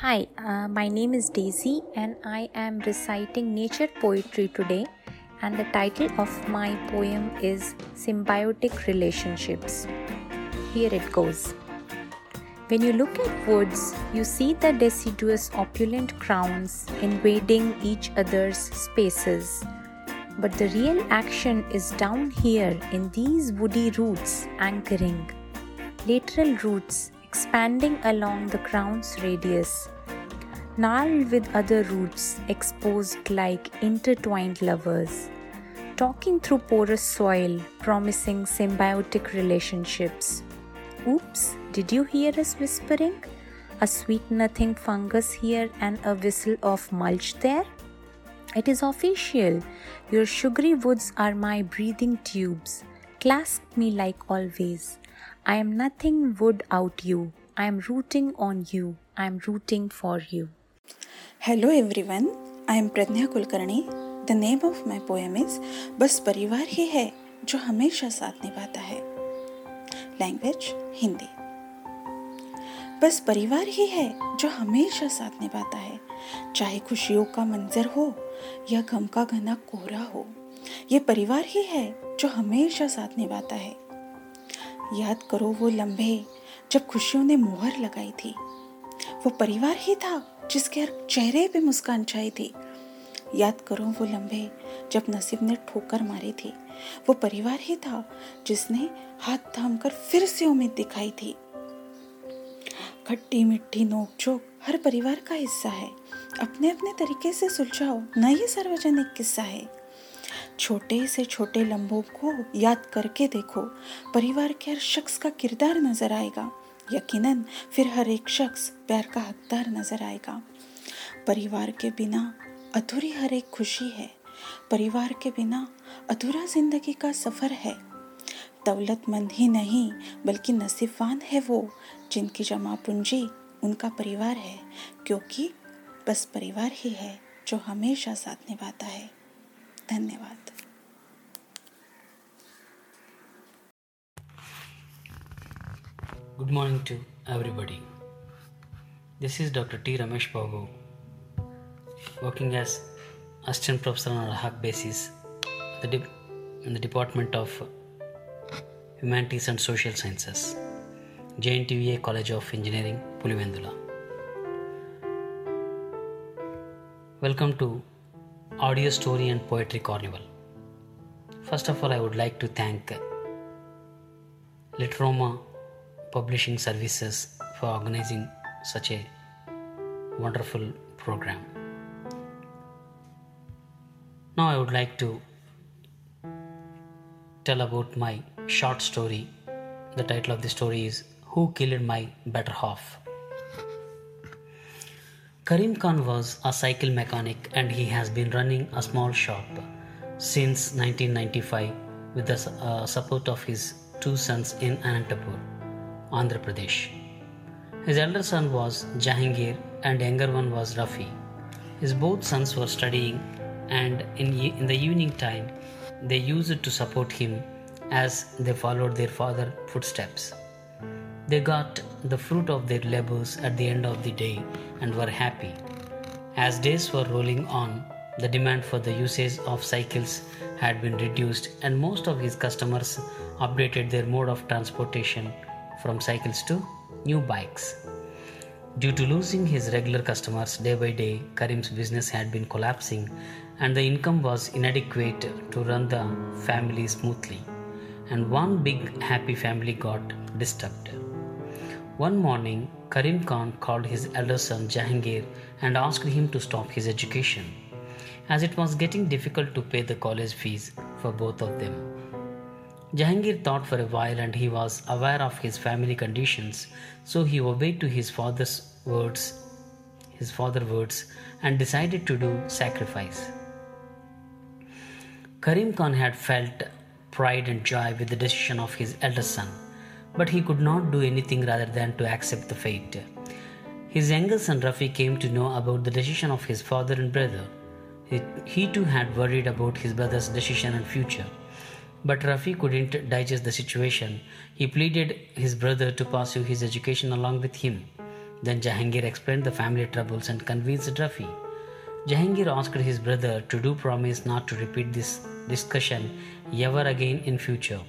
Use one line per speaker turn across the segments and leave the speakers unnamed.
Hi, uh, my name is Daisy and I am reciting nature poetry today. And the title of my poem is Symbiotic Relationships. Here it goes. When you look at woods, you see the deciduous opulent crowns invading each other's spaces. But the real action is down here in these woody roots anchoring. Lateral roots expanding along the crown's radius, gnarled with other roots exposed like intertwined lovers, talking through porous soil, promising symbiotic relationships. Oops, did you hear us whispering? A sweet nothing fungus here and a whistle of mulch there? It is official. Your sugary woods are my breathing tubes. Clasp me like always. I am nothing without you I am rooting on you I am rooting for you
hello every one I am Pragya Kulkarni the name of my poem is बस परिवार ही है जो हमेशा साथ निभाता है language Hindi बस परिवार ही है जो हमेशा साथ निभाता है चाहे खुशियों का मंजर हो या गम का घना कोहरा हो ये परिवार ही है जो हमेशा साथ निभाता है याद करो वो लम्हे जब खुशियों ने मोहर लगाई थी। वो परिवार ही था जिसके हर चेहरे पे मुस्कान छाई थी। याद करो वो लम्हे जब नसीब ने ठोकर मारी थी। वो परिवार ही था जिसने हाथ थाम कर फिर से उम्मीद दिखाई थी। खट्टी मिट्टी नोक हर परिवार का हिस्सा है। अपने अपने तरीके से सुलझाओ न ये सार्वजनिक किस्सा है। छोटे से छोटे लम्बों को याद करके देखो। परिवार के हर शख्स का किरदार नज़र आएगा। यकीनन, फिर हर एक शख्स प्यार का हकदार नज़र आएगा। परिवार के बिना अधूरी हर एक खुशी है। परिवार के बिना अधूरा ज़िंदगी का सफ़र है। दौलतमंद ही नहीं, बल्कि नसीबवान है वो, जिनकी जमा पूंजी उनका परिवार है, क्योंकि बस परिवार ही है जो हमेशा साथ निभाता है। धन्यवाद
Good morning to everybody. This is Dr. T. Ramesh Babu, working as assistant professor on a HAC basis in the Department of Humanities and Social Sciences, JNTVA College of Engineering, Pulivendula. Welcome to Audio Story and Poetry Carnival. First of all, I would like to thank Litorama Publishing Services for organizing such a wonderful program. Now, I would like to tell about my short story. The title of the story is Who Killed My Better Half? Karim Khan was a cycle mechanic and he has been running a small shop since 1995 with the uh, support of his two sons in Anantapur, Andhra Pradesh. His elder son was Jahangir and younger one was Rafi. His both sons were studying and in, in the evening time they used to support him as they followed their father's footsteps. They got the fruit of their labors at the end of the day and were happy. As days were rolling on, the demand for the usage of cycles had been reduced, and most of his customers updated their mode of transportation from cycles to new bikes. Due to losing his regular customers day by day, Karim's business had been collapsing and the income was inadequate to run the family smoothly. And one big happy family got disturbed. One morning, Karim Khan called his elder son Jahangir and asked him to stop his education, as it was getting difficult to pay the college fees for both of them. Jahangir thought for a while and he was aware of his family conditions, so he obeyed to his father's words, his father's words, and decided to do sacrifice. Karim Khan had felt pride and joy with the decision of his elder son but he could not do anything rather than to accept the fate. His younger son Rafi came to know about the decision of his father and brother. He, too had worried about his brother's decision and future. But Rafi couldn't digest the situation. He pleaded his brother to pursue his education along with him. Then Jahangir explained the family troubles and convinced Rafi. Jahangir asked his brother to do promise not to repeat this discussion ever again in future.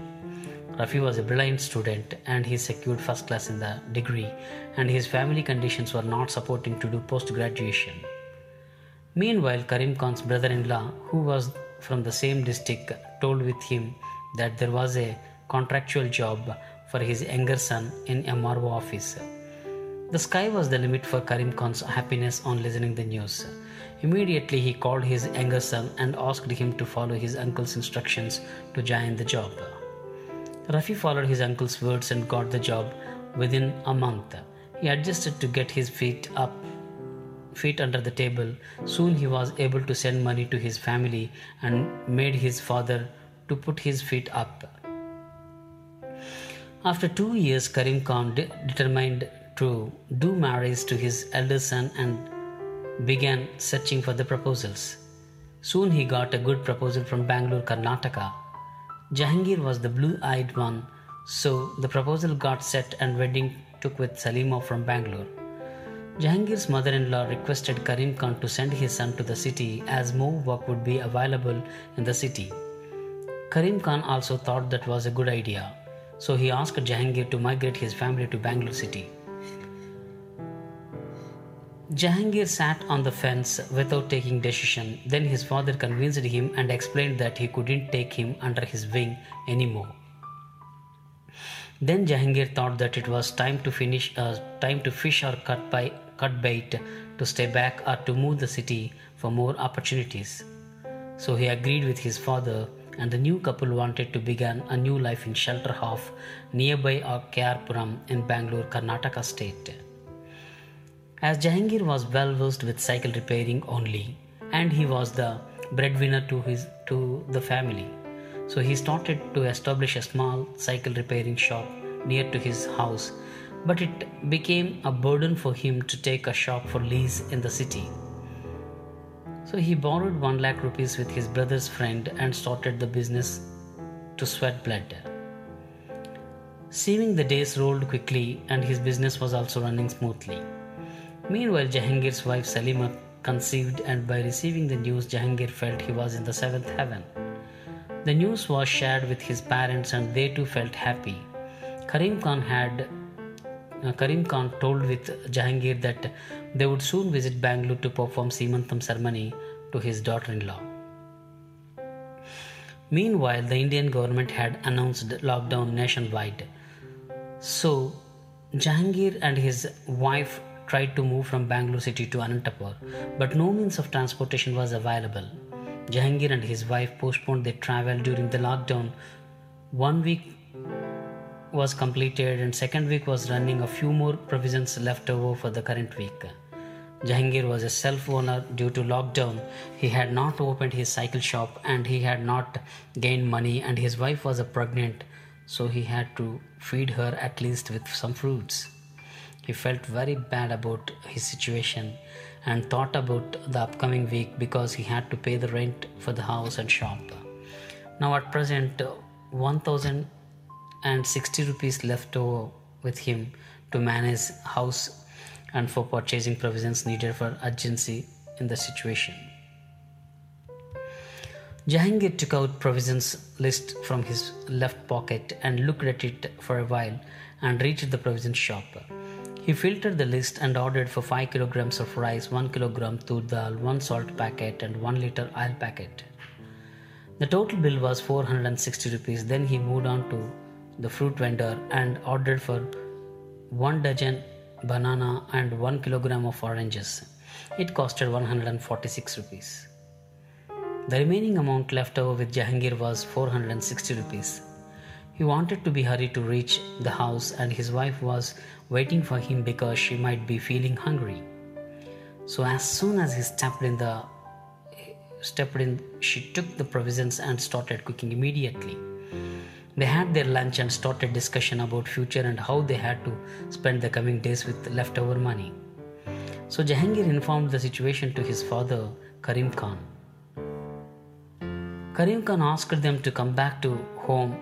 Rafi was a brilliant student and he secured first class in the degree and his family conditions were not supporting to do post graduation. Meanwhile, Karim Khan's brother-in-law, who was from the same district, told with him that there was a contractual job for his younger son in MRO office. The sky was the limit for Karim Khan's happiness on listening the news. Immediately he called his younger son and asked him to follow his uncle's instructions to join the job. Rafi followed his uncle's words and got the job within a month. He adjusted to get his feet up, feet under the table. Soon he was able to send money to his family and made his father to put his feet up. After two years, Karim Khan de- determined to do marriage to his elder son and began searching for the proposals. Soon he got a good proposal from Bangalore, Karnataka Jahangir was the blue eyed one, so the proposal got set and wedding took with Salima from Bangalore. Jahangir's mother in law requested Karim Khan to send his son to the city as more work would be available in the city. Karim Khan also thought that was a good idea, so he asked Jahangir to migrate his family to Bangalore city. Jahangir sat on the fence without taking decision. Then his father convinced him and explained that he couldn't take him under his wing anymore. Then Jahangir thought that it was time to finish, uh, time to fish or cut by cut bait to stay back or to move the city for more opportunities. So he agreed with his father, and the new couple wanted to begin a new life in shelter half nearby K.R. Puram in Bangalore, Karnataka state. As Jahangir was well versed with cycle repairing only, and he was the breadwinner to his to the family, so he started to establish a small cycle repairing shop near to his house. But it became a burden for him to take a shop for lease in the city. So he borrowed 1 lakh rupees with his brother's friend and started the business to sweat blood. Seeming the days rolled quickly and his business was also running smoothly. Meanwhile, Jahangir's wife Salima conceived, and by receiving the news, Jahangir felt he was in the seventh heaven. The news was shared with his parents, and they too felt happy. Karim Khan had uh, Karim Khan told with Jahangir that they would soon visit Bangalore to perform Seemantam ceremony to his daughter-in-law. Meanwhile, the Indian government had announced lockdown nationwide. So, Jahangir and his wife tried to move from Bangalore city to Anantapur, but no means of transportation was available. Jahangir and his wife postponed their travel during the lockdown. One week was completed and second week was running a few more provisions left over for the current week. Jahangir was a self-owner due to lockdown. He had not opened his cycle shop and he had not gained money and his wife was pregnant so he had to feed her at least with some fruits. He felt very bad about his situation and thought about the upcoming week because he had to pay the rent for the house and shop. Now, at present, 1060 rupees left over with him to manage house and for purchasing provisions needed for urgency in the situation. Jahangir took out provisions list from his left pocket and looked at it for a while and reached the provision shop. He filtered the list and ordered for 5 kilograms of rice, 1 kilogram tur dal, 1 salt packet, and 1 liter oil packet. The total bill was 460 rupees. Then he moved on to the fruit vendor and ordered for 1 dozen banana and 1 kilogram of oranges. It costed 146 rupees. The remaining amount left over with Jahangir was 460 rupees. He wanted to be hurried to reach the house, and his wife was waiting for him because she might be feeling hungry. So as soon as he stepped in the stepped in, she took the provisions and started cooking immediately. They had their lunch and started discussion about future and how they had to spend the coming days with leftover money. So Jahangir informed the situation to his father, Karim Khan. Karim Khan asked them to come back to home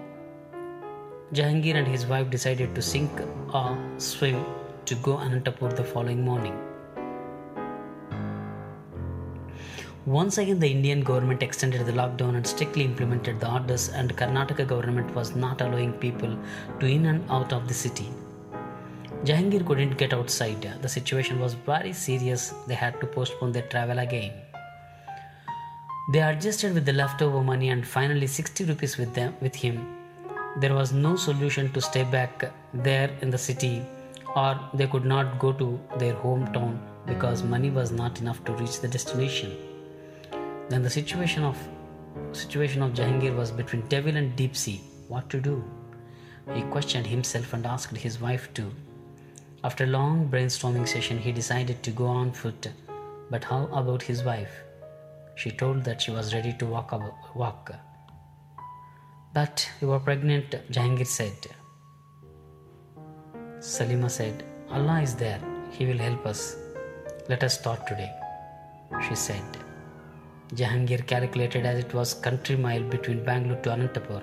Jahangir and his wife decided to sink or swim to go Anantapur the following morning. Once again, the Indian government extended the lockdown and strictly implemented the orders, and Karnataka government was not allowing people to in and out of the city. Jahangir couldn't get outside. The situation was very serious. They had to postpone their travel again. They adjusted with the leftover money and finally 60 rupees with them with him. There was no solution to stay back there in the city or they could not go to their hometown because money was not enough to reach the destination. Then the situation of situation of Jahangir was between devil and deep sea. What to do? He questioned himself and asked his wife too. After a long brainstorming session, he decided to go on foot. But how about his wife? She told that she was ready to walk. walk. But you are pregnant, Jahangir said. Salima said, Allah is there. He will help us. Let us start today, she said. Jahangir calculated as it was country mile between Bangalore to Anantapur.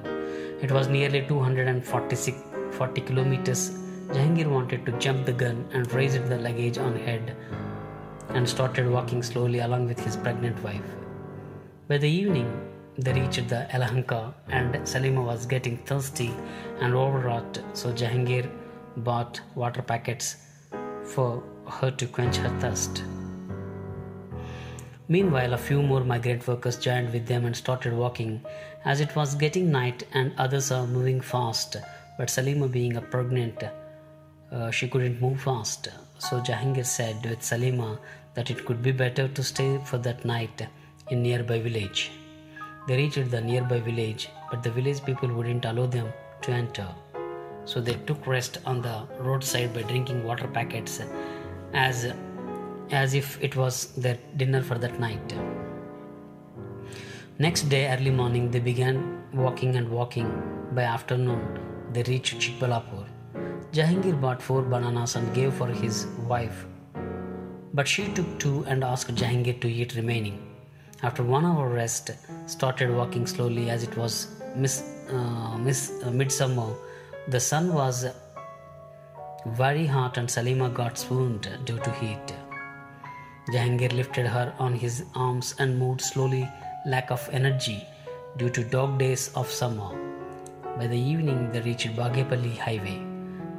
It was nearly 246 40 kilometers. Jahangir wanted to jump the gun and raise the luggage on head and started walking slowly along with his pregnant wife. By the evening, they reached the Yelahanka and Salima was getting thirsty and overwrought, so Jahangir bought water packets for her to quench her thirst. Meanwhile, a few more migrant workers joined with them and started walking as it was getting night and others are moving fast. But Salima, being a pregnant, uh, she couldn't move fast. So Jahangir said with Salima that it could be better to stay for that night in nearby village. They reached the nearby village, but the village people wouldn't allow them to enter. So they took rest on the roadside by drinking water packets as as if it was their dinner for that night. Next day, early morning, they began walking and walking. By afternoon, they reached Chikbalapur. Jahangir bought four bananas and gave for his wife, but she took two and asked Jahangir to eat remaining. After one hour rest, started walking slowly as it was miss, uh, miss, uh, midsummer. The sun was very hot and Salima got swooned due to heat. Jahangir lifted her on his arms and moved slowly, lack of energy due to dog days of summer. By the evening, they reached Bagepalli highway.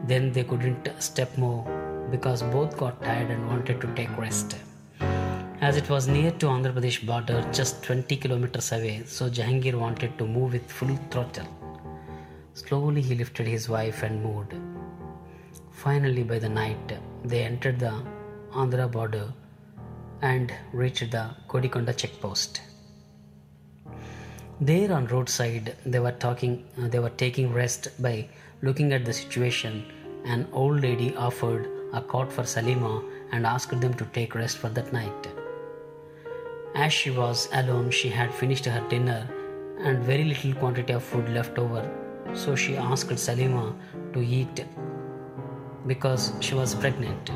Then they couldn't step more because both got tired and wanted to take rest. As it was near to Andhra Pradesh border, just 20 kilometers away, so Jahangir wanted to move with full throttle. Slowly he lifted his wife and moved. Finally, by the night, they entered the Andhra border and reached the Kodikonda checkpost. There on roadside, they were talking. Uh, they were taking rest by looking at the situation. An old lady offered a cot for Salima and asked them to take rest for that night. As she was alone, she had finished her dinner and very little quantity of food left over. So she asked Salima to eat because she was pregnant.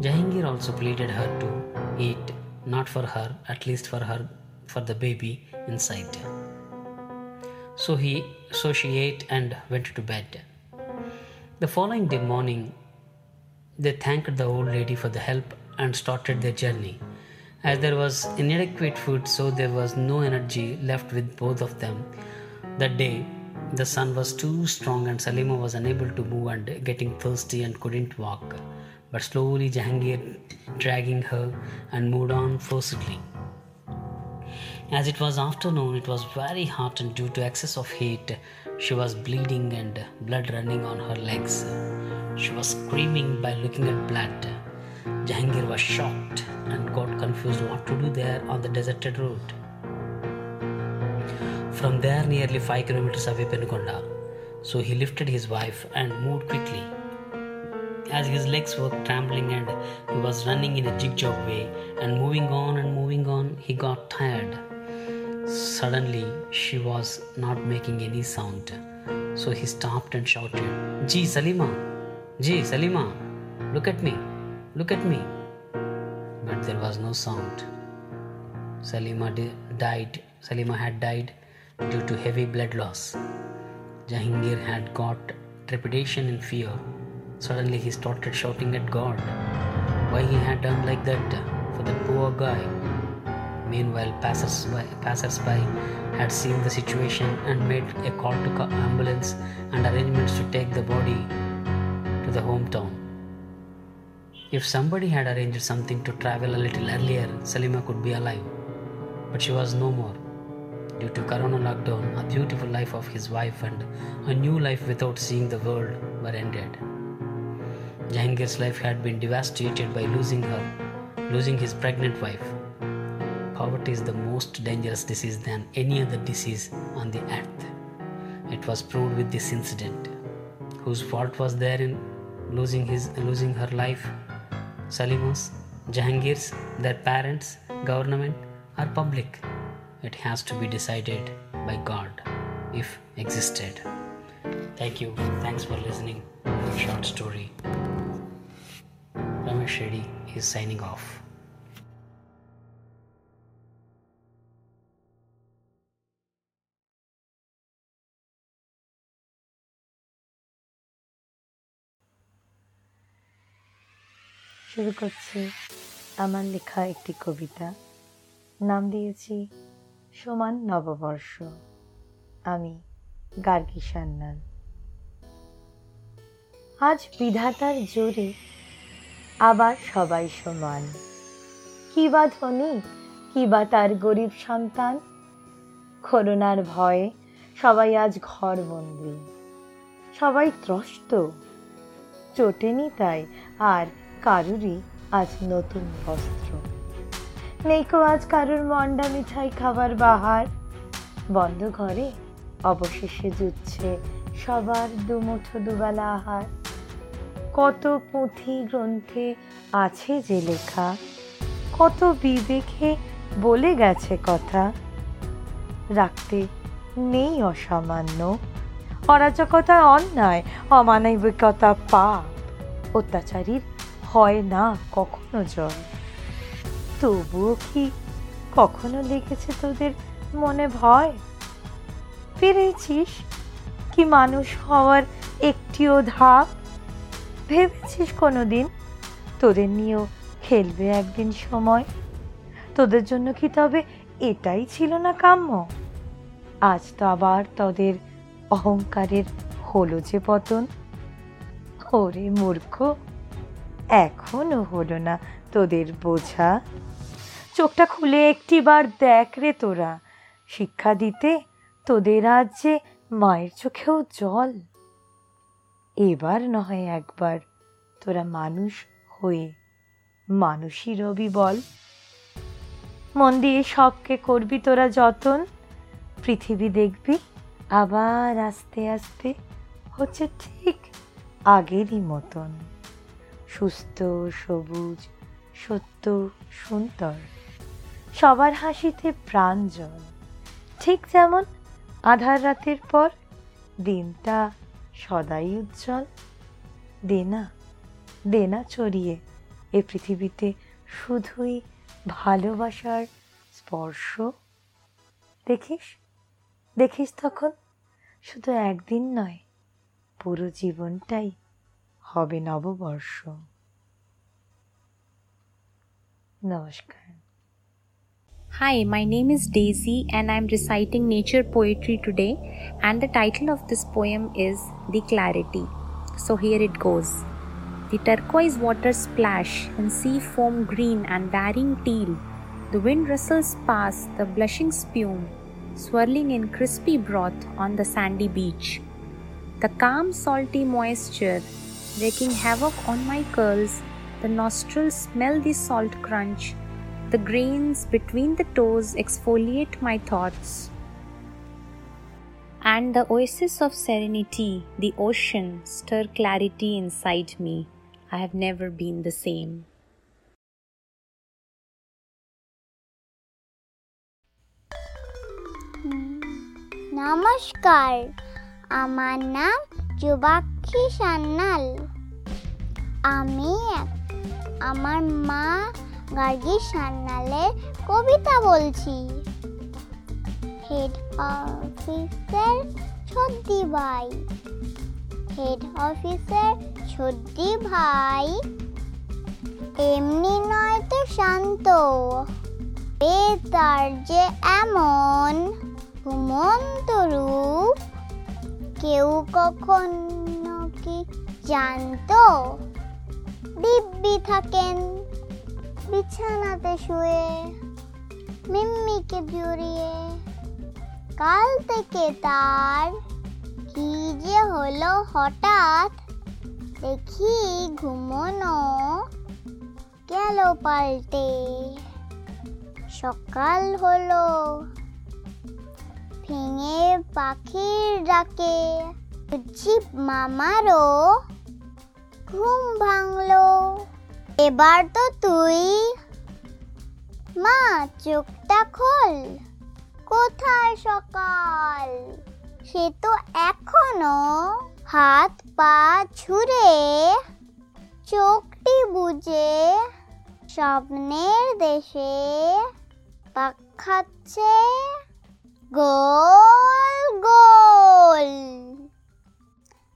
Jahangir also pleaded her to eat, not for her, at least for her, for the baby inside. So he, so she ate and went to bed. The following day morning, they thanked the old lady for the help and started their journey. As there was inadequate food, so there was no energy left with both of them. That day, the sun was too strong and Salima was unable to move and getting thirsty and couldn't walk but slowly Jahangir dragging her and moved on forcibly. As it was afternoon, it was very hot, and due to excess of heat, she was bleeding and blood running on her legs. She was screaming by looking at blood. Jahangir was shocked and got confused what to do there on the deserted road. From there, nearly five kilometers away, Penukonda. So he lifted his wife and moved quickly as his legs were trembling and he was running in a jig-jog way and moving on and moving on, he got tired. Suddenly, she was not making any sound. So he stopped and shouted, Ji Salima! Ji Salima! Look at me! Look at me! But there was no sound. Salima died. Salima had died due to heavy blood loss. Jahangir had got trepidation and fear Suddenly he started shouting at God why he had done like that for the poor guy. Meanwhile, passers-by, passers-by had seen the situation and made a call to ambulance and arrangements to take the body to the hometown. If somebody had arranged something to travel a little earlier, Salima could be alive. But she was no more. Due to Corona lockdown, a beautiful life of his wife and a new life without seeing the world were ended. Jahangir's life had been devastated by losing her, losing his pregnant wife. Poverty is the most dangerous disease than any other disease on the earth. It was proved with this incident. Whose fault was there in losing his losing her life? Salima's, Jahangir's, their parents, government, or public? It has to be decided by God, if existed. Thank you. Thanks for listening short story. Ramesh is signing off.
শুরু করছি। আমার লেখা একটি কবিতা। নাম দিয়েছি সমান নববর্ষ। আমি গার্গী সান্যাল। আজ বিধাতার জোরে আবার সবাই সমান। কি বা ধনী, কি বা তার গরিব সন্তান। করোনার ভয়ে সবাই আজ ঘর বন্দি সবাই ত্রস্ত। চটেনি তাই আর কারুরই আজ নতুন বস্ত্র। নেইকো আজ কারুর মন্ডা মিঠাই খাবার বাহার। বন্ধ ঘরে অবশেষে জুটছে সবার দুমুঠো দুবেলা আহার। কত পুঁথি গ্রন্থে আছে যে লেখা, কত বিবেকে বলে গেছে কথা। রাখতে নেই অসামান্য, অরাজকতা অন্যায়, অমানবিকতা পাপ, অত্যাচারীর হয় না কখনো জল। তবুও কি কখনো লেগেছে তোদের মনে ভয়? পেরেছিস কি মানুষ হওয়ার একটিও ধাপ? ভেবেছিস কোনো দিন তোদের নিয়েও খেলবে একদিন সময়? তোদের জন্য কি তবে এটাই ছিল না কাম্য? আজ তো আবার তোদের অহংকারের হলো যে পতন। ওরে মূর্খ! এখনও হলো না তোদের বোঝা। চোখটা খুলে একটিবার দেখ রে তোরা। শিক্ষা দিতে তোদের আজ যে মায়ের চোখেও জল। এবার নয় একবার তোরা মানুষ হয়ে মানুষই রবি বল। মন দিয়ে সবকে করবি তোরা যতন। পৃথিবী দেখবি আবার আস্তে আস্তে হচ্ছে ঠিক আগেরই মতন। সুস্থ, সবুজ, সত্য, সুন্দর। সবার হাসিতে প্রাণ জল ঠিক যেমন আধার রাতের পর দিনটা সদাই উজ্জ্বল। দেনা দেনা চড়িয়ে এ পৃথিবীতে শুধুই ভালোবাসার স্পর্শ। দেখিস দেখিস তখন শুধু একদিন নয়, পুরো জীবনটাই হবে নববর্ষ নমস্কার
Hi, my name is Daisy and I'm reciting nature poetry today and the title of this poem is The Clarity. So here it goes. The turquoise water splash in sea foam green and varying teal. The wind rustles past the blushing spume, swirling in crispy broth on the sandy beach. The calm salty moisture wreaking havoc on my curls, the nostrils smell the salt crunch the grains between the toes exfoliate my thoughts. And the oasis of serenity, the ocean, stir clarity inside me. I have never been the same.
নমস্কার আমার নাম যুবাক্ষী সান্যাল আমি আমার মা গার্গী সান্যালের কবিতা বলছি। Head অফিসের ছদ্দি ভাই। Head অফিসের সর্দি ভাই। এমনি নয় তো শান্ত। এ তার যে এমন ঘুমন্ত রূপ। কেউ কখনো কি জানতো? দিব্যি থাকেন বিছানাতে শুয়ে, মিম্মিকে জড়িয়ে। কাল থেকে তার কি যে হলো হঠাৎ? দেখি ঘুমোনো গেল পাল্টে। সকাল হলো। ভেঙে পাখির ডাকে। জিপ মামারও ঘুম ভাঙলো। এবার তো তুই মা, চোখটা খোল। কোথায় সকাল? সে তো এখনও হাত পা ছুঁড়ে চোখটি বুঝে স্বপ্নের দেশে পাক খাচ্ছে। গোল গোল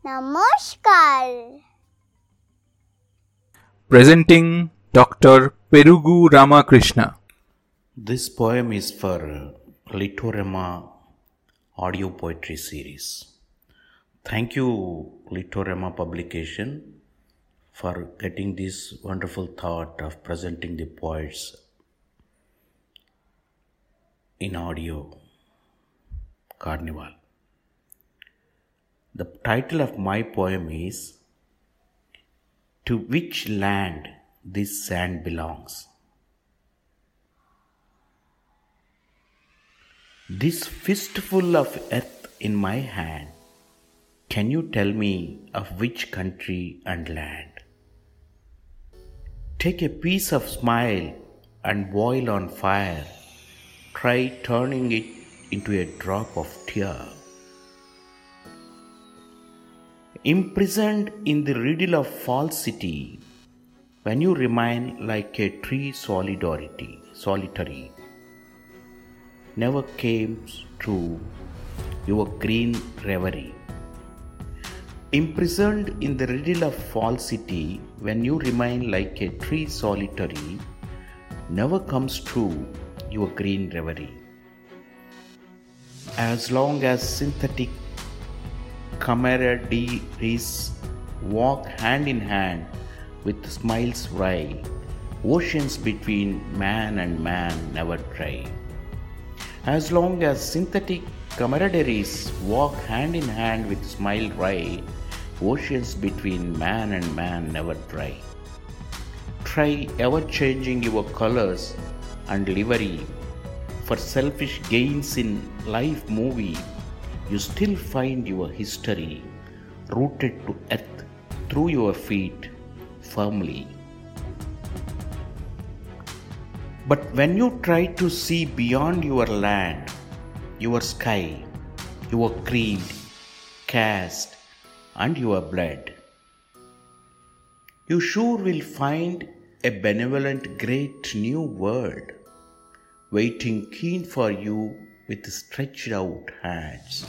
নমস্কার
presenting Dr. Perugu Ramakrishna.
This poem is for Litorama audio poetry series. Thank you, Litorama Publication, for getting this wonderful thought of presenting the poets in audio carnival. The title of my poem is To Which Land This Sand Belongs. This fistful of earth in my hand, can you tell me of which country and land? Take a piece of smile and boil on fire, try turning it into a drop of tear. Imprisoned in the riddle of falsity, when you remain like a tree solidarity, solitary, never came true your green reverie. Imprisoned in the riddle of falsity, when you remain like a tree solitary, never comes true your green reverie. As long as synthetic camaraderies walk hand in hand with smiles wry, oceans between man and man never dry. As long as synthetic camaraderies walk hand in hand with smile wry, oceans between man and man never dry. Try ever changing your colors and livery for selfish gains in life movie, you still find your history rooted to earth through your feet firmly. But when you try to see beyond your land, your sky, your creed, caste, and your blood, you sure will find a benevolent great new world waiting keen for you with stretched out hands.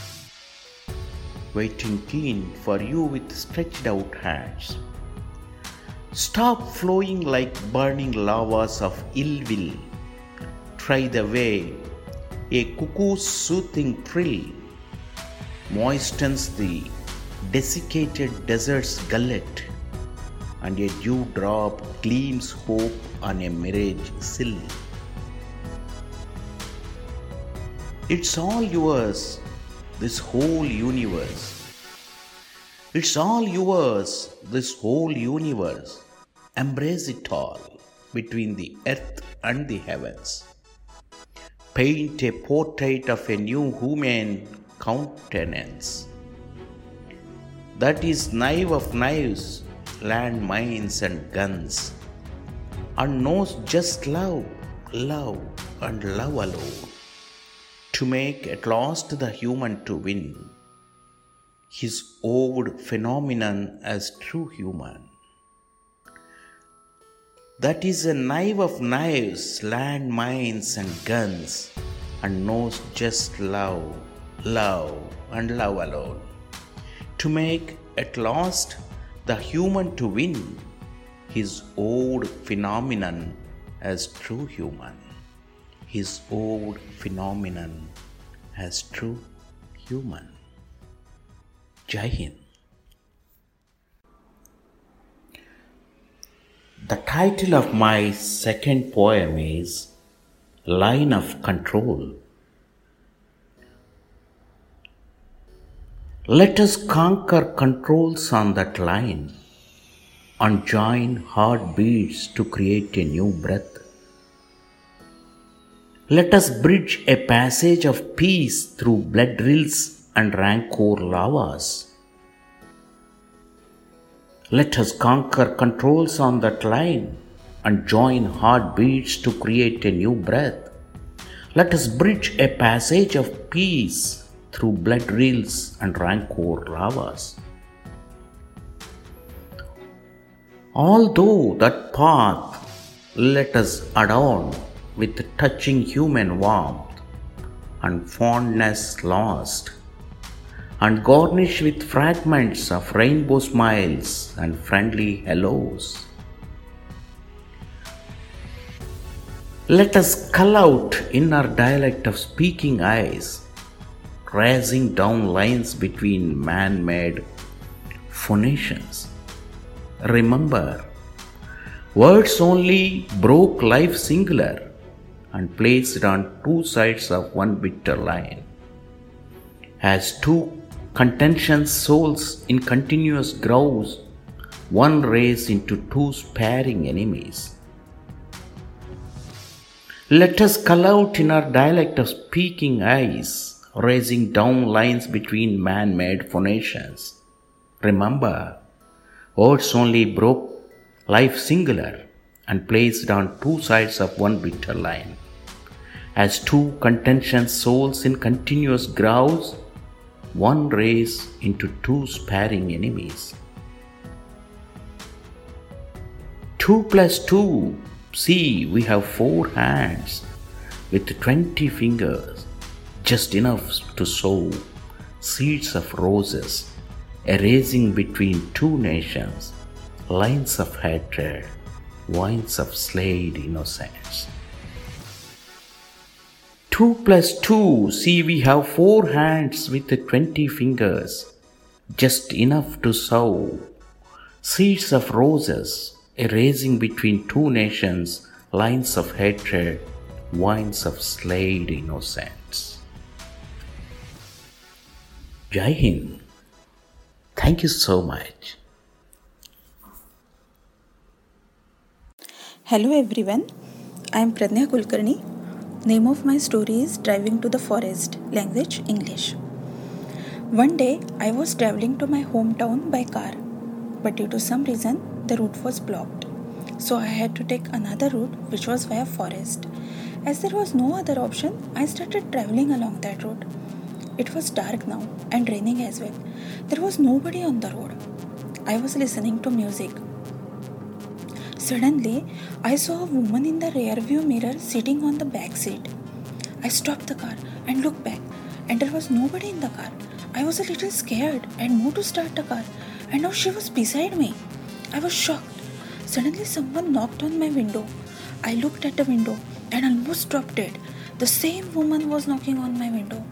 Waiting keen for you with stretched out hands. Stop flowing like burning lavas of ill will. Try the way a cuckoo's soothing trill moistens the desiccated desert's gullet, and a dewdrop gleams hope on a mirage sill. It's all yours, this whole universe. It's all yours, this whole universe. Embrace it all between the earth and the heavens. Paint a portrait of a new human countenance. That is knife of knives, land mines and guns, and knows just love, love, and love alone to make at last the human to win his old phenomenon as true human. That is a knife of knives, land mines and guns, and knows just love, love, and love alone. To make at last the human to win his old phenomenon as true human. His old phenomenon as true human. Jai Hind. The title of my second poem is Line of Control. Let us conquer controls on that line and join heartbeats to create a new breath. Let us bridge a passage of peace through blood rills and rancor lavas. Let us conquer controls on that line and join heartbeats to create a new breath. Let us bridge a passage of peace through blood rills and rancor lavas. Although that path let us adorn with touching human warmth and fondness lost, and garnish with fragments of rainbow smiles and friendly hellos. Let us cull out in our dialect of speaking eyes tracing down lines between man made phonations. Remember, words only broke life singular and placed on two sides of one bitter line. As two contention souls in continuous grows, one raised into two sparing enemies. Let us call out in our dialect of speaking eyes raising down lines between man made phonations. Remember, words only broke life singular and placed on two sides of one bitter line. As two contentious souls in continuous growls, one race into two sparing enemies. Two plus two, see, we have four hands with twenty fingers just enough to sow seeds of roses, erasing between two nations lines of hatred, wines of slayed innocence. Two plus two, see, we have four hands with twenty fingers, just enough to sow seeds of roses, erasing between two nations lines of hatred, wines of slayed innocence. Jai Hind. Thank you so much.
Hello everyone, I am Pradnya Kulkarni. Name of my story is Driving to the Forest, language English. One day I was traveling to my hometown by car, but due to some reason the route was blocked. So I had to take another route which was via forest. As there was no other option, I started traveling along that route. It was dark now and raining as well. There was nobody on the road. I was listening to music. Suddenly, I saw a woman in the rear view mirror sitting on the back seat. I stopped the car and looked back, and there was nobody in the car. I was a little scared and moved to start the car, and now she was beside me. I was shocked. Suddenly, someone knocked on my window. I looked at the window and almost dropped dead. The same woman was knocking on my window.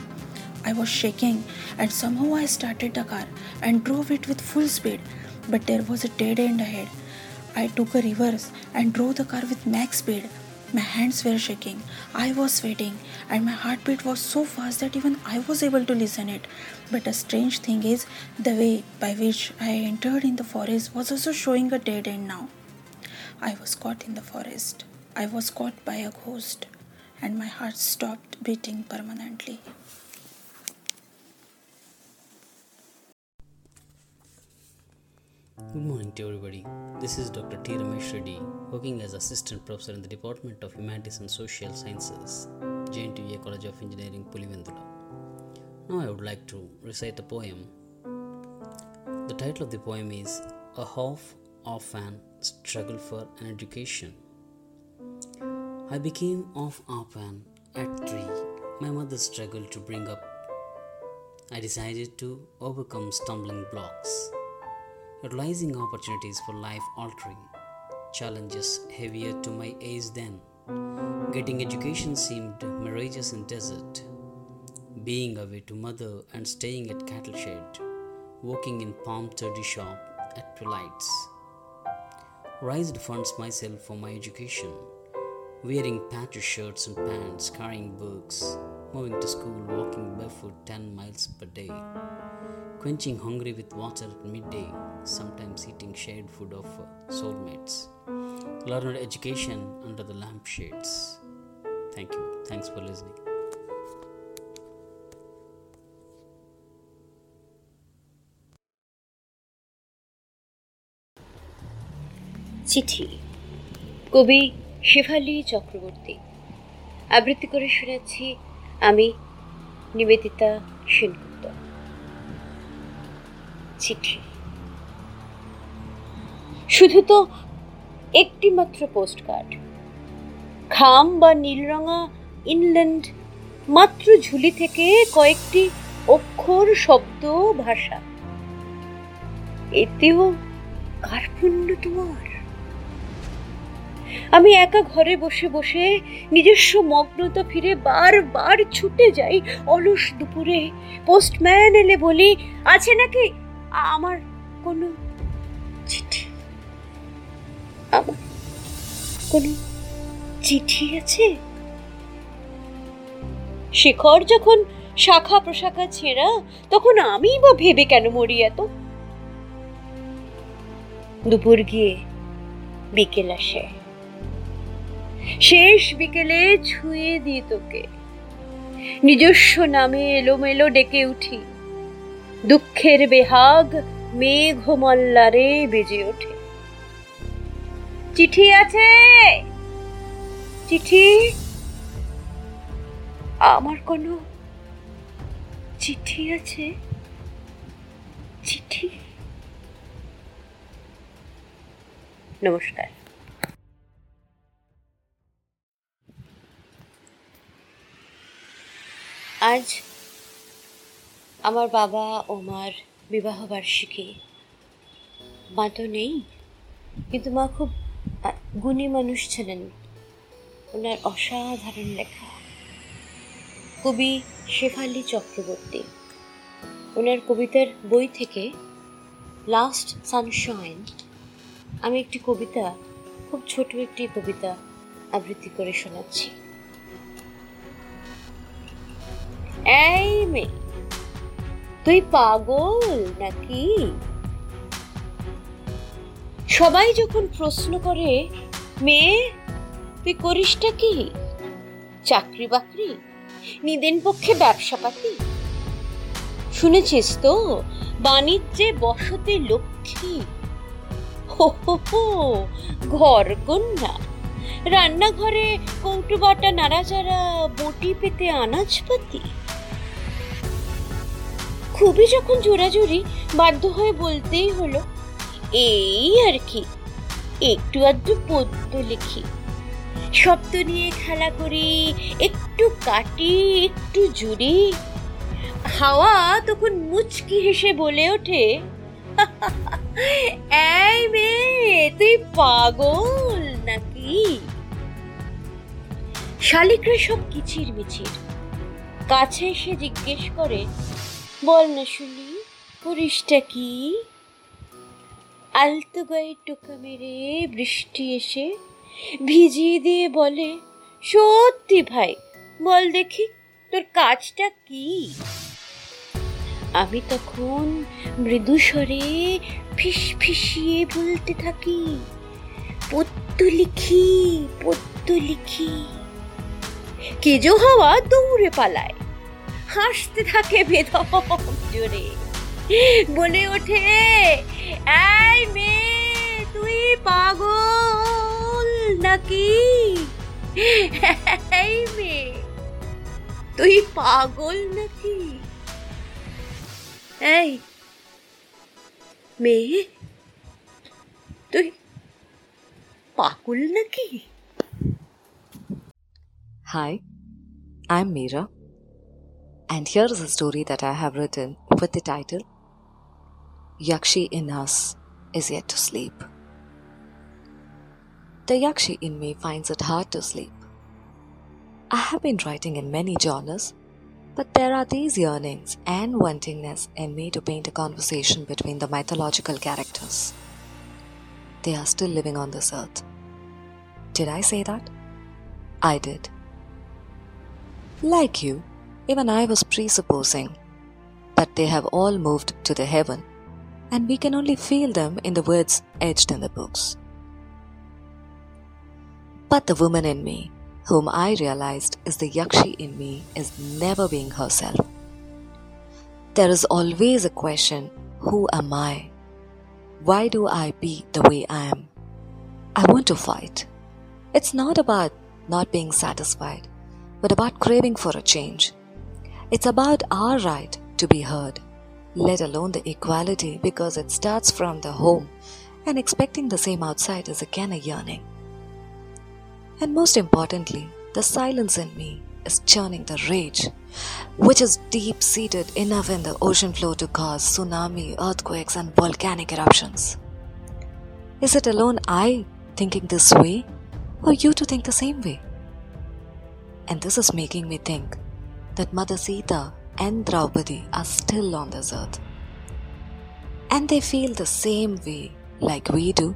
I was shaking and somehow I started the car and drove it with full speed, but there was a dead end ahead. I took a reverse and drove the car with max speed. My hands were shaking, I was sweating, and my heartbeat was so fast that even I was able to listen it. But a strange thing is, the way by which I entered in the forest was also showing a dead end now. I was caught in the forest. I was caught by a ghost, and my heart stopped beating permanently.
Good morning to everybody. This is Dr. T. Ramesh Reddy, working as Assistant Professor in the Department of Humanities and Social Sciences, JNTUA College of Engineering, Pulivendula. Now I would like to recite a poem. The title of the poem is A Half of an Struggle for an Education. I became off orphan at three. My mother struggled to bring up. I decided to overcome stumbling blocks. Utilizing opportunities for life altering, challenges heavier to my age then. Getting education seemed mirageous in desert. Being away to mother and staying at cattle shed, working in palm toddy shop at twilights. Raised funds myself for my education, wearing patchy shirts and pants, carrying books, moving to school, walking barefoot 10 miles per day, quenching hungry with water at midday, sometimes eating shared food of soulmates. Learned education under the lampshades. Thank you. Thanks for listening.
চিঠি কবি শেফালি চক্রবর্তী আবৃত্তি করে শুনেছি আমি নিবেদিতা সেনগুপ্ত চিঠি। শুধু তো একটি মাত্র পোস্ট কার্ড খাম বা নীলরঙা ইনল্যান্ড মাত্র ঝুলি থেকে কয়েকটি অক্ষর, শব্দ, ভাষা। এতেও কার পুণ্য তোমার? আমি একা ঘরে বসে বসে নিজস্ব মগ্নতা ফিরে বারবার ছুটে যাই অলস দুপুরে। পোস্টম্যান এলে বলি, আছে নাকি? আমার কোনো চিঠি। আমার কোনো চিঠি আছে? শেখর যখন শাখা প্রশাখা ছেঁড়া, তখন আমি বা ভেবে কেন মরি এত? দুপুর গিয়ে বিকেল আসে। শেষ বিকেলে ছুঁয়ে দিয়ে তোকে। নিজস্ব নামে এলোমেলো ডেকে উঠি। দুঃখের বেহাগ মেঘ মল্লারে বেজে ওঠে। চিঠি আছে? চিঠি? আমার কোনো চিঠি আছে? চিঠি? নমস্কার। আজ আমার বাবা ও মার বিবাহ বার্ষিকী মা তো নেই, কিন্তু মা খুব গুণী মানুষ ছিলেন। ওনার অসাধারণ লেখা। কবি শেফালি চক্রবর্তী। ওনার কবিতার বই থেকে লাস্ট সানশাইন আমি একটি কবিতা, খুব ছোট একটি কবিতা আবৃত্তি করে শোনাচ্ছি। এই মেয়ে তুই পাগল নাকি? সবাই যখন প্রশ্ন করে, মেয়ে, তুই করিসটা কি? চাকরি বাকরি? নিদেন পক্ষে ব্যবসাপাতি শুনেছিস তো, বাণিজ্যে বসতে লক্ষ্মী। হো হো, ঘর কন্যা। রান্নাঘরে কৌটু বাটা নাড়াচাড়া, বটি পেতে আনাজপাতি। খুবই যখন জোরাজুরি বাধ্য হয়ে বলতেই হলো, এই আর কি, একটু আধটু পদ্য লিখি। শব্দ নিয়ে খেলা করি, একটু কাটি, একটু জুড়ি। হাওয়া তখন মুচকি হেসে বলে ওঠে তুই পাগল নাকি? শালিকরা সব কিচির মিচির কাছে এসে জিজ্ঞেস করে বল না শুনি করিসটা কি? আলতো গায়ে টোকা মেরে বৃষ্টি এসে ভিজিয়ে দিয়ে বলে, সত্যি ভাই, বল দেখি, তোর কাজটা কি? আমি তখন মৃদু স্বরে ফিস ফিসিয়ে বলতে থাকি পদ্য লিখি পদ্য লিখি। কেজো হাওয়া দৌড়ে পালায়। হাসতে থাকে বেদম জোরে। বলে ওঠে এই মেয়ে তুই পাগল নাকি? এই মেয়ে তুই পাগল নাকি? এই মেয়ে তুই পাগল নাকি?
Hi, I'm Meera, and here is a story that I have written with the title Yakshi in Us is yet to sleep. The Yakshi in me finds it hard to sleep. I have been writing in many genres, but there are these yearnings and wantingness in me to paint a conversation between the mythological characters. They are still living on this earth. Did I say that? I did. Like you, even I was presupposing that they have all moved to the heaven, and we can only feel them in the words etched in the books. But the woman in me, whom I realized is the Yakshi in me, is never being herself. There is always a question Who am I? Why do I be the way I am? I want to fight. It's not about not being satisfied, but about craving for a change. It's about our right to be heard, let alone the equality because it starts from the home, and expecting the same outside is again a yearning. And most importantly, the silence in me is churning the rage, which is deep seated enough in the ocean floor to cause tsunami, earthquakes, and volcanic eruptions. Is it alone I thinking this way, or you to think the same way? And this is making me think that Mother Sita and Draupadi are still on this earth. And they feel the same way like we do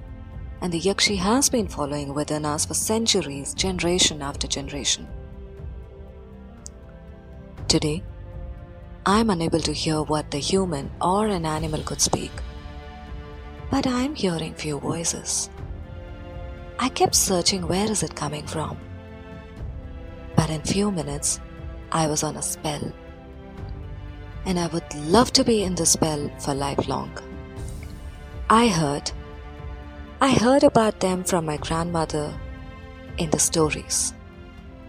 and the Yakshi has been following within us for centuries, generation after generation. Today, I am unable to hear what the human or an animal could speak, but I am hearing few voices. I kept searching where is it coming from, but in few minutes, I was on a spell, and I would love to be in the spell for lifelong. I heard I heard about them from my grandmother in the stories,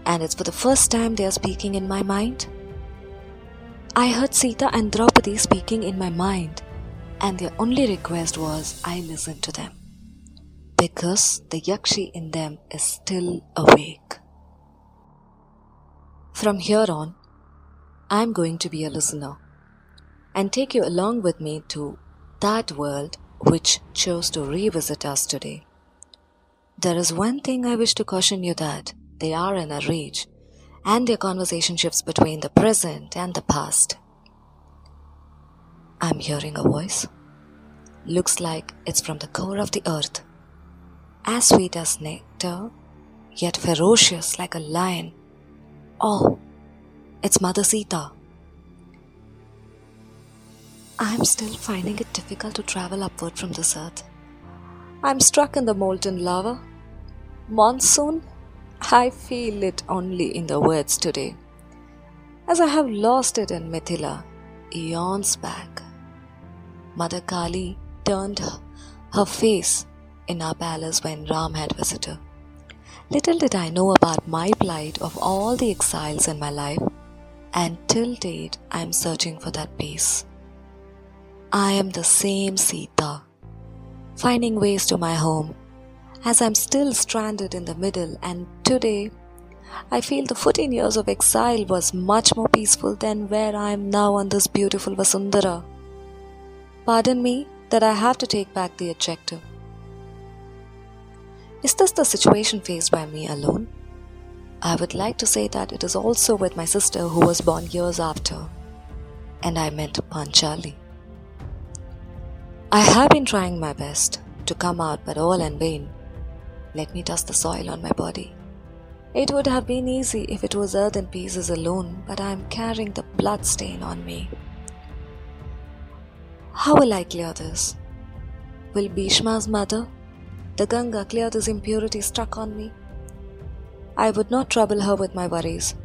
and it's for the first time they are speaking in my mind. I heard Sita and Draupadi speaking in my mind, and their only request was I listen to them because the Yakshi in them is still awake. From here on, I'm going to be a listener and take you along with me to that world which chose to revisit us today. There is one thing I wish to caution you that they are in a rage and their conversation shifts between the present and the past. I'm hearing a voice. Looks like it's from the core of the earth. As sweet as nectar, yet ferocious like a lion. Oh, it's Mother Sita. I'm still finding it difficult to travel upward from this earth. I'm struck in the molten lava. Monsoon? I feel it only in the words today, as I have lost it in Mithila eons back. Mother Kali turned her face in our palace when Ram had visited. Little did I know about my plight of all the exiles in my life, and till date I am searching for that peace. I am the same Sita, finding ways to my home, as I'm still stranded in the middle, and today I feel the 14 years of exile was much more peaceful than where I am now on this beautiful Vasundhara. Pardon me that I have to take back the adjective. Is this the situation faced by me alone? I would like to say that it is also with my sister who was born years after, and I meant Panchali. I have been trying my best to come out, but all in vain. Let me dust the soil on my body. It would have been easy if it was earth and pieces alone, but I am carrying the blood stain on me. How will I clear this? Will Bhishma's mother, the Ganga, clear this impurity struck on me? I would not trouble her with my worries.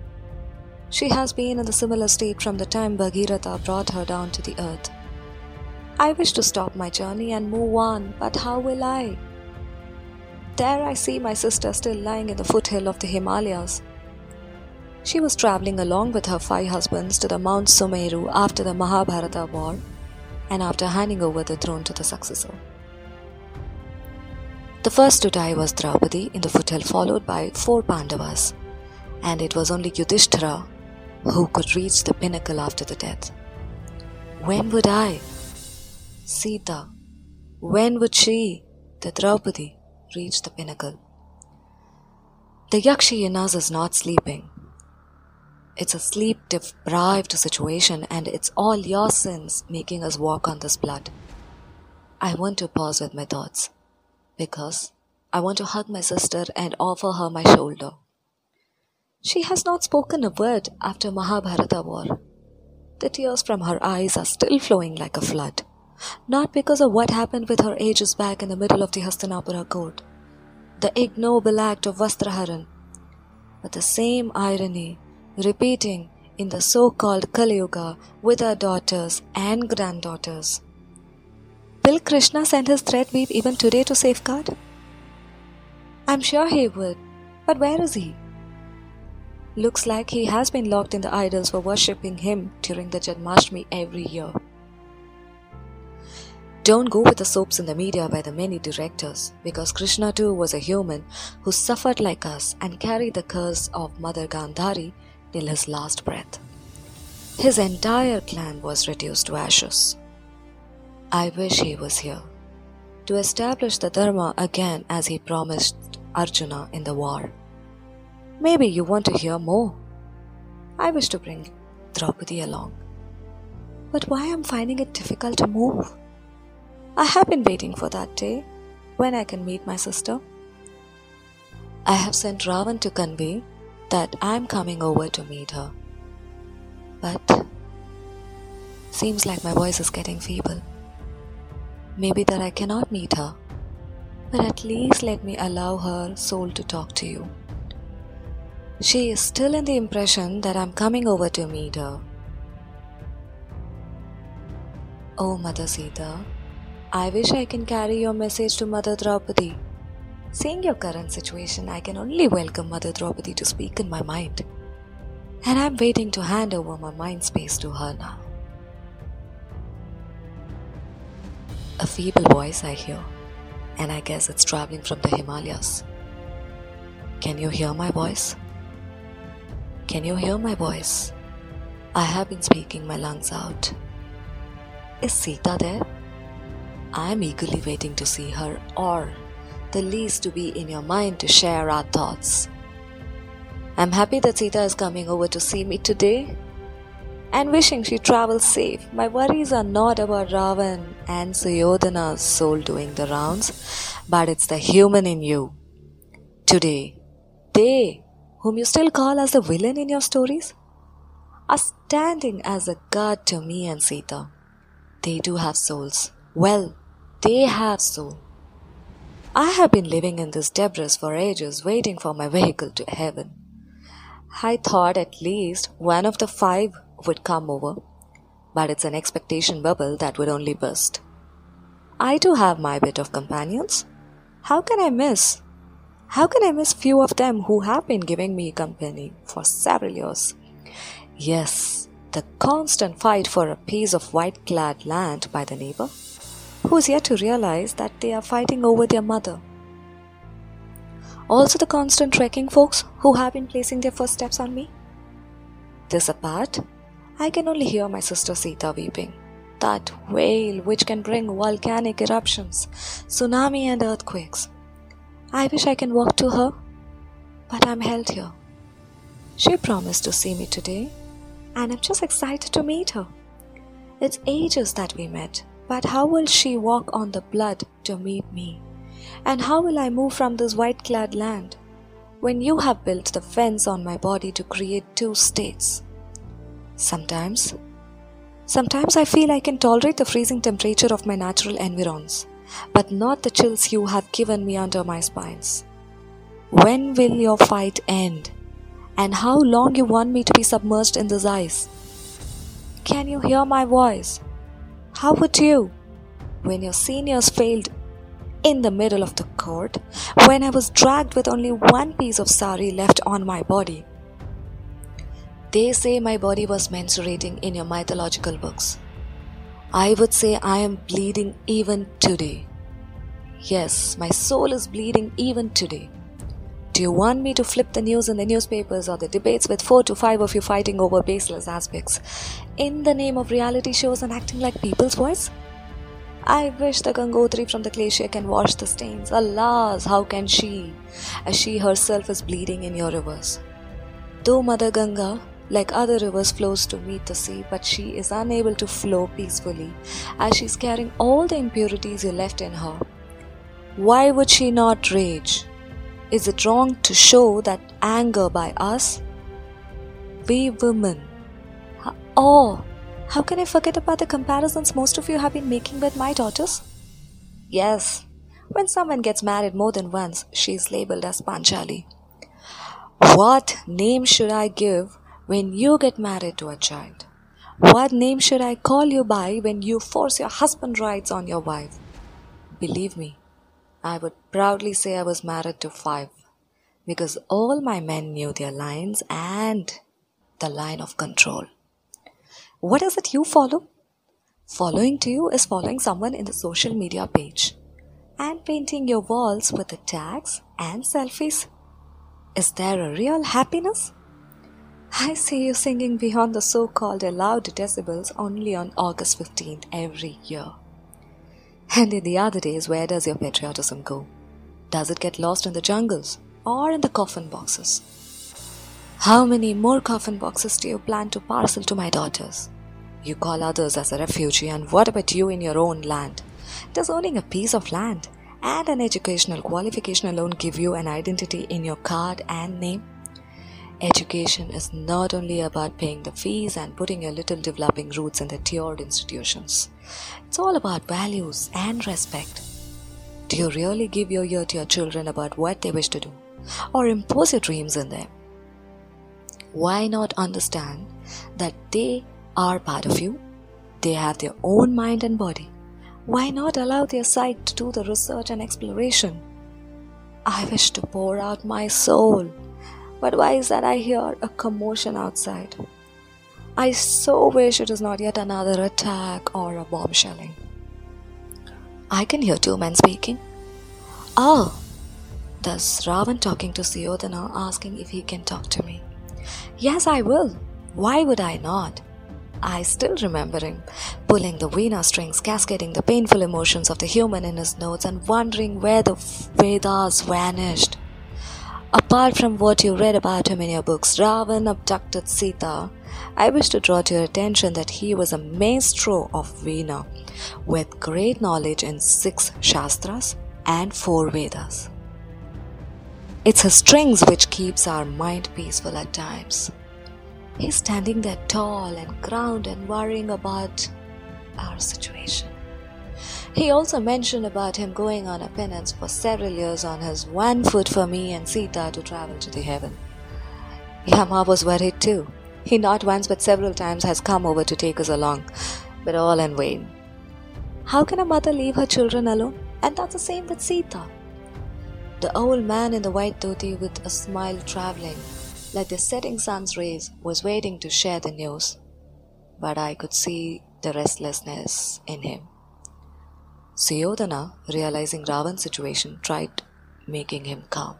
She has been in the similar state from the time Bhagiratha brought her down to the earth. I wish to stop my journey and move on, but how will I? There I see my sister still lying in the foothill of the Himalayas. She was traveling along with her five husbands to the Mount Sumeru after the Mahabharata war and after handing over the throne to the successor. The first to die was Draupadi in the foothill, followed by four Pandavas, and it was only Yudhishthira who could reach the pinnacle after the death. When would I? Sita, When would she, the Draupadi, reach the pinnacle? The Yakshi in is not sleeping. It's a sleep deprived situation, and it's all your sins making us walk on this blood. I want to pause with my thoughts because I want to hug my sister and offer her my shoulder. She has not spoken a word after Mahabharata war. The tears from her eyes are still flowing like a flood, not because of what happened with her ages back in the middle of the Hastinapura court, the ignoble act of Vastraharan, but the same irony repeating in the so-called Kali Yuga with her daughters and granddaughters. Will Krishna send his thread weave even today to safeguard? I'm sure he would, but where is he? Looks like he has been locked in the idols for worshipping him during the Janmashtami every year. Don't go with the soaps in the media by the many directors, because Krishna too was a human who suffered like us and carried the curse of Mother Gandhari till his last breath. His entire clan was reduced to ashes. I wish he was here to establish the Dharma again as he promised Arjuna in the war. Maybe you want to hear more. I wish to bring Draupadi along. But why am finding it difficult to move? I have been waiting for that day when I can meet my sister. I have sent Ravan to convey that I am coming over to meet her. But seems like my voice is getting feeble. Maybe that I cannot meet her, but at least let me allow her soul to talk to you. She is still in the impression that I'm coming over to meet her. Oh, Mother Sita, I wish I can carry your message to Mother Draupadi. Seeing your current situation, I can only welcome Mother Draupadi to speak in my mind. And I'm waiting to hand over my mind space to her now. A feeble voice I hear, and I guess it's traveling from the Himalayas. Can you hear my voice? Can you hear my voice? I have been speaking my lungs out. Is Sita there? I am eagerly waiting to see her, or the least to be in your mind to share our thoughts. I'm happy that Sita is coming over to see me today and wishing she travels safe. My worries are not about Ravan and Suyodhana's soul doing the rounds, but it's the human in you. Today, they whom you still call as the villain in your stories, are standing as a guard to me and Sita. They do have souls. Well, they have soul. I have been living in this debris for ages, waiting for my vehicle to heaven. I thought at least one of the five would come over, but it's an expectation bubble that would only burst. I too have my bit of companions. How can I miss? How can I miss few of them who have been giving me company for several years? Yes, the constant fight for a piece of white clad land by the neighbor, who's yet to realize that they are fighting over their mother. Also, the constant trekking folks who have been placing their first steps on me. This apart, I can only hear my sister Sita weeping. That wail which can bring volcanic eruptions, tsunami, and earthquakes. I wish I can walk to her, but I'm held here. She promised to see me today, and I'm just excited to meet her. It's ages that we met, but how will she walk on the blood to meet me? And how will I move from this white clad land when you have built the fence on my body to create two states? Sometimes, sometimes I feel I can tolerate the freezing temperature of my natural environs but not the chills you have given me under my spines. When will your fight end? And how long you want me to be submerged in this ice? Can you hear my voice? How would you? When your seniors failed in the middle of the court, when I was dragged with only one piece of sari left on my body. They say my body was menstruating in your mythological books. I would say I am bleeding even today. Yes, my soul is bleeding even today. Do you want me to flip the news in the newspapers or the debates with four to five of you fighting over baseless aspects in the name of reality shows and acting like people's voice? I wish the Gangotri from the glacier can wash the stains. Alas, how can she, as she herself is bleeding in your rivers? Though Mother Ganga, like other rivers, flows to meet the sea, but she is unable to flow peacefully as she is carrying all the impurities you left in her. Why would she not rage? Is it wrong to show that anger by us? We women. Oh, how can I forget about the comparisons most of you have been making with my daughters? Yes, when someone gets married more than once, she is labeled as Panchali. What name should I give when you get married to a child? What name should I call you by when you force your husband rights on your wife? Believe me, I would proudly say I was married to five because all my men knew their lines and the line of control. What is it you follow? Following to you is following someone in the social media page and painting your walls with the tags and selfies. Is there a real happiness? I see you singing beyond the so called allowed decibels only on August 15th every year. And in the other days, where does your patriotism go? Does it get lost in the jungles or in the coffin boxes? How many more coffin boxes do you plan to parcel to my daughters? You call others as a refugee, and what about you in your own land? Does owning a piece of land and an educational qualification alone give you an identity in your card and name? Education is not only about paying the fees and putting your little developing roots in the tiered institutions. It's all about values and respect. Do you really give your ear to your children about what they wish to do? Or impose your dreams on them? Why not understand that they are part of you. They have their own mind and body. Why not allow their sight to do the research and exploration? I wish to pour out my soul, but why is that I hear a commotion outside? I so wish it is not yet another attack or a bomb shelling. I can hear two men speaking. Ah, oh, thus Ravan talking to Suyodhana asking if he can talk to me. Yes, I will. Why would I not? I still remember him pulling the Veena strings, cascading the painful emotions of the human in his notes, and wondering where the Vedas vanished. Apart from what you read about him in your books, Ravan abducted Sita. I wish to draw to your attention that he was a maestro of Veena with great knowledge in six Shastras and four Vedas. It's his strings which keeps our mind peaceful at times. He's standing there tall and ground and worrying about our situation. He also mentioned about him going on a penance for several years on his one foot for me and Sita to travel to the heaven. Yama was worried too. He not once but several times has come over to take us along, but all in vain. How can a mother leave her children alone? And that's the same with Sita. The old man in the white dhoti with a smile traveling like the setting sun's rays, was waiting to share the news, but I could see the restlessness in him. Suyodhana, realizing Ravan's situation, tried making him calm.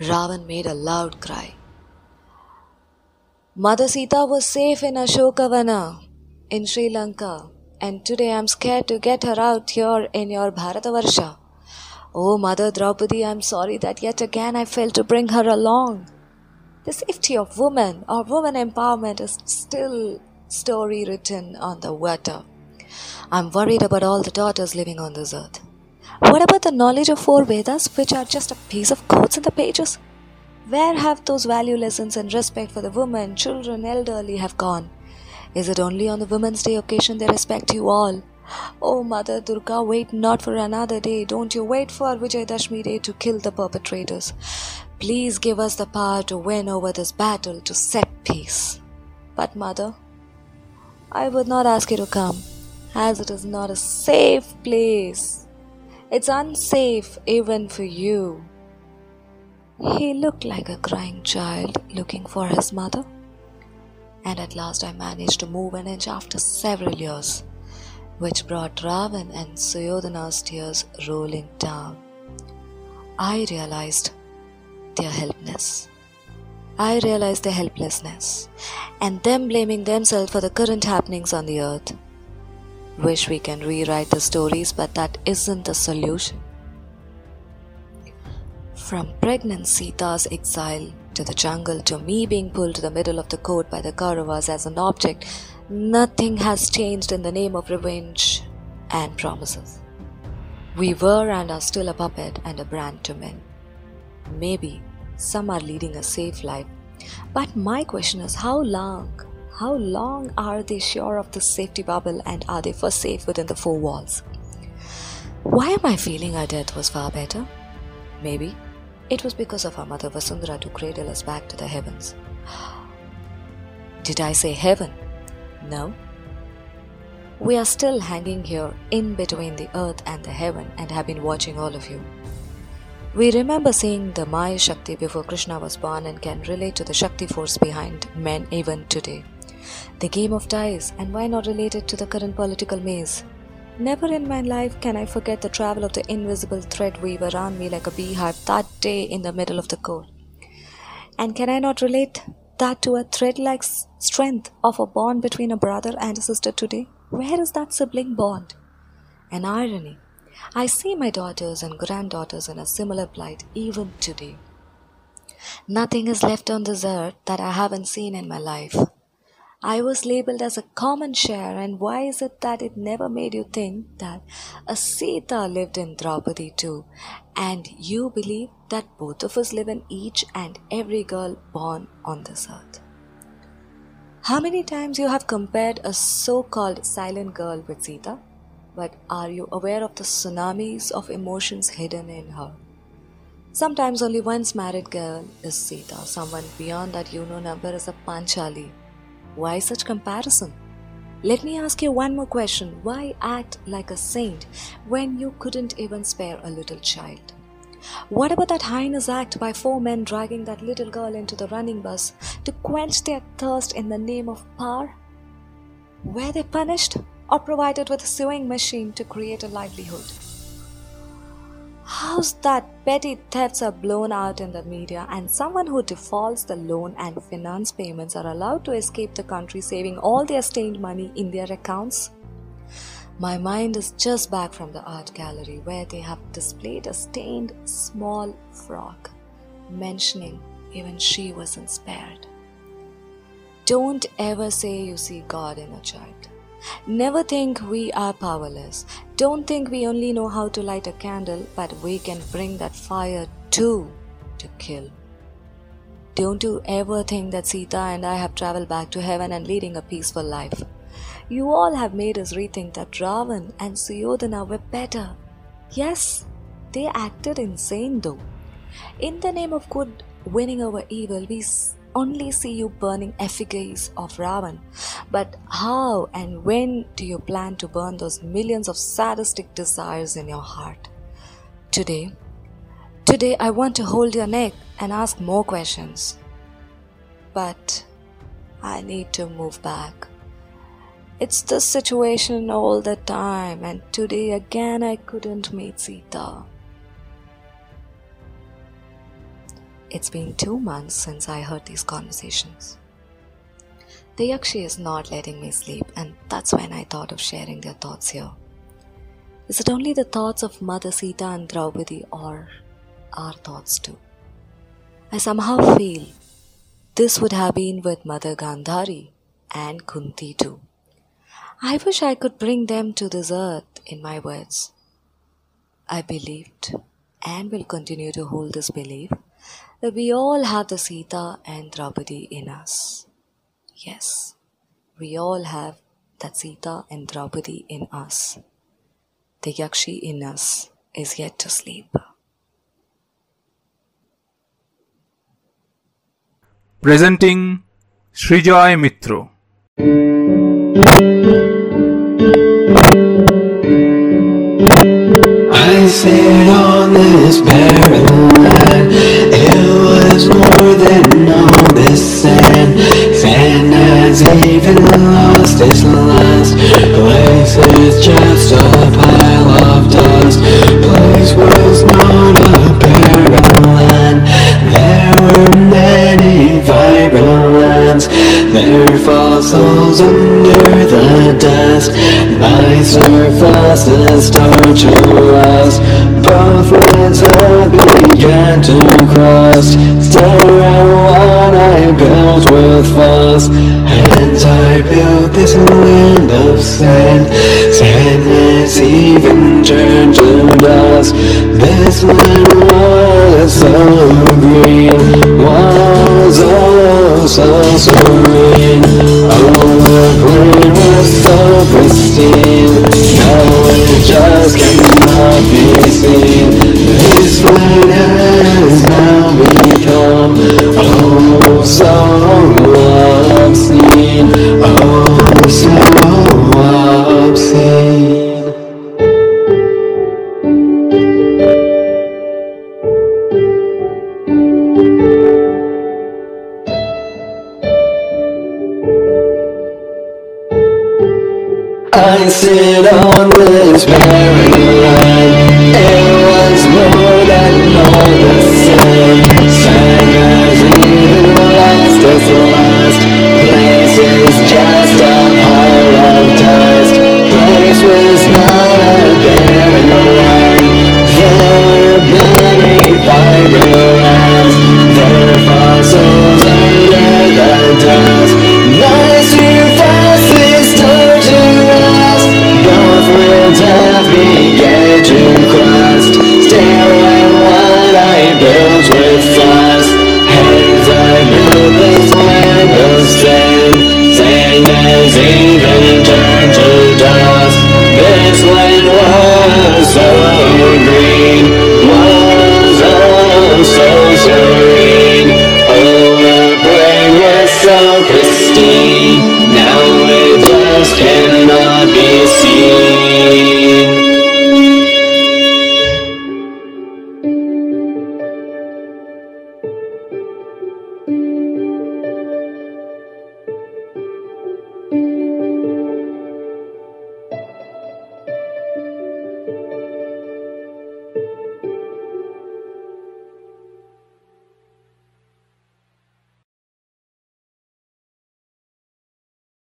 Ravan made a loud cry. Mother Sita was safe in Ashokavana in Sri Lanka, and today I'm scared to get her out here in your Bharatavarsha. Oh, Mother Draupadi, I'm sorry that yet again I failed to bring her along. The safety of women or woman empowerment is still story written on the water. I'm worried about all the daughters living on this earth. What about the knowledge of four Vedas, which are just a piece of quotes in the pages? Where have those value lessons and respect for the women, children, elderly have gone? Is it only on the Women's Day occasion they respect you all? Oh, Mother Durga, wait not for another day. Don't you wait for Vijayadashmi Day to kill the perpetrators. Please give us the power to win over this battle to set peace. But, Mother, I would not ask you to come, as it is not a safe place. It's unsafe even for you. He looked like a crying child looking for his mother. And at last I managed to move an inch after several years which brought Ravan and Suyodhana's tears rolling down. I realized their helplessness. I realized their helplessness and them blaming themselves for the current happenings on the earth. Wish we can rewrite the stories, but that isn't the solution. From pregnant Sita's exile to the jungle to me being pulled to the middle of the court by the Kauravas as an object, nothing has changed in the name of revenge and promises. We were and are still a puppet and a brand to men. Maybe some are leading a safe life, but my question is how long? How long are they sure of the safety bubble and are they for safe within the four walls? Why am I feeling our death was far better? Maybe it was because of our mother Vasundhara to cradle us back to the heavens. Did I say heaven? No. We are still hanging here in between the earth and the heaven and have been watching all of you. We remember seeing the Maya Shakti before Krishna was born and can relate to the Shakti force behind men even today. The game of dice, and why not relate it to the current political maze? Never in my life can I forget the travel of the invisible thread weave around me like a beehive that day in the middle of the court. And can I not relate that to a thread like strength of a bond between a brother and a sister today? Where is that sibling bond? An irony. I see my daughters and granddaughters in a similar plight even today. Nothing is left on this earth that I haven't seen in my life. I was labeled as a common share, and why is it that it never made you think that a Sita lived in Draupadi too, and you believe that both of us live in each and every girl born on this earth? How many times you have compared a so-called silent girl with Sita? But are you aware of the tsunamis of emotions hidden in her? Sometimes only once married girl is Sita, someone beyond that you know number is a Panchali why such comparison? Let me ask you one more question. Why act like a saint when you couldn't even spare a little child? What about that heinous act by four men dragging that little girl into the running bus to quench their thirst in the name of power? Were they punished or provided with a sewing machine to create a livelihood? How's that petty thefts are blown out in the media and someone who defaults the loan and finance payments are allowed to escape the country saving all their stained money in their accounts? My mind is just back from the art gallery where they have displayed a stained small frog, mentioning even she wasn't spared. Don't ever say you see God in a child. Never think we are powerless. Don't think we only know how to light a candle, but we can bring that fire too to kill. Don't you ever think that Sita and I have traveled back to heaven and leading a peaceful life. You all have made us rethink that Ravan and Suyodhana were better. Yes, they acted insane though. In the name of good winning over evil, we only see you burning effigies of Ravan. But how and when do you plan to burn those millions of sadistic desires in your heart? Today, today I want to hold your neck and ask more questions. But I need to move back. It's this situation all the time, and today again I couldn't meet Sita. It's been two months since I heard these conversations. The Yakshi is not letting me sleep, and that's when I thought of sharing their thoughts here. Is it only the thoughts of Mother Sita and Draupadi, or our thoughts too? I somehow feel this would have been with Mother Gandhari and Kunti too. I wish I could bring them to this earth in my words. I believed and will continue to hold this belief that we all have the Sita and Draupadi in us. Yes, we all have that Sita and Draupadi in us. The Yakshi in us is yet to sleep.
Presenting Srijoy Mitro.
I sit on this barren falls under the dust. My surface is tortuous. Both lands have began to cross. Stare at what I built with fuss. And I built this land of sand. Sand has even turned to dust. This land was so green. Was oh so serene. Was so pristine. Now it just cannot be seen. On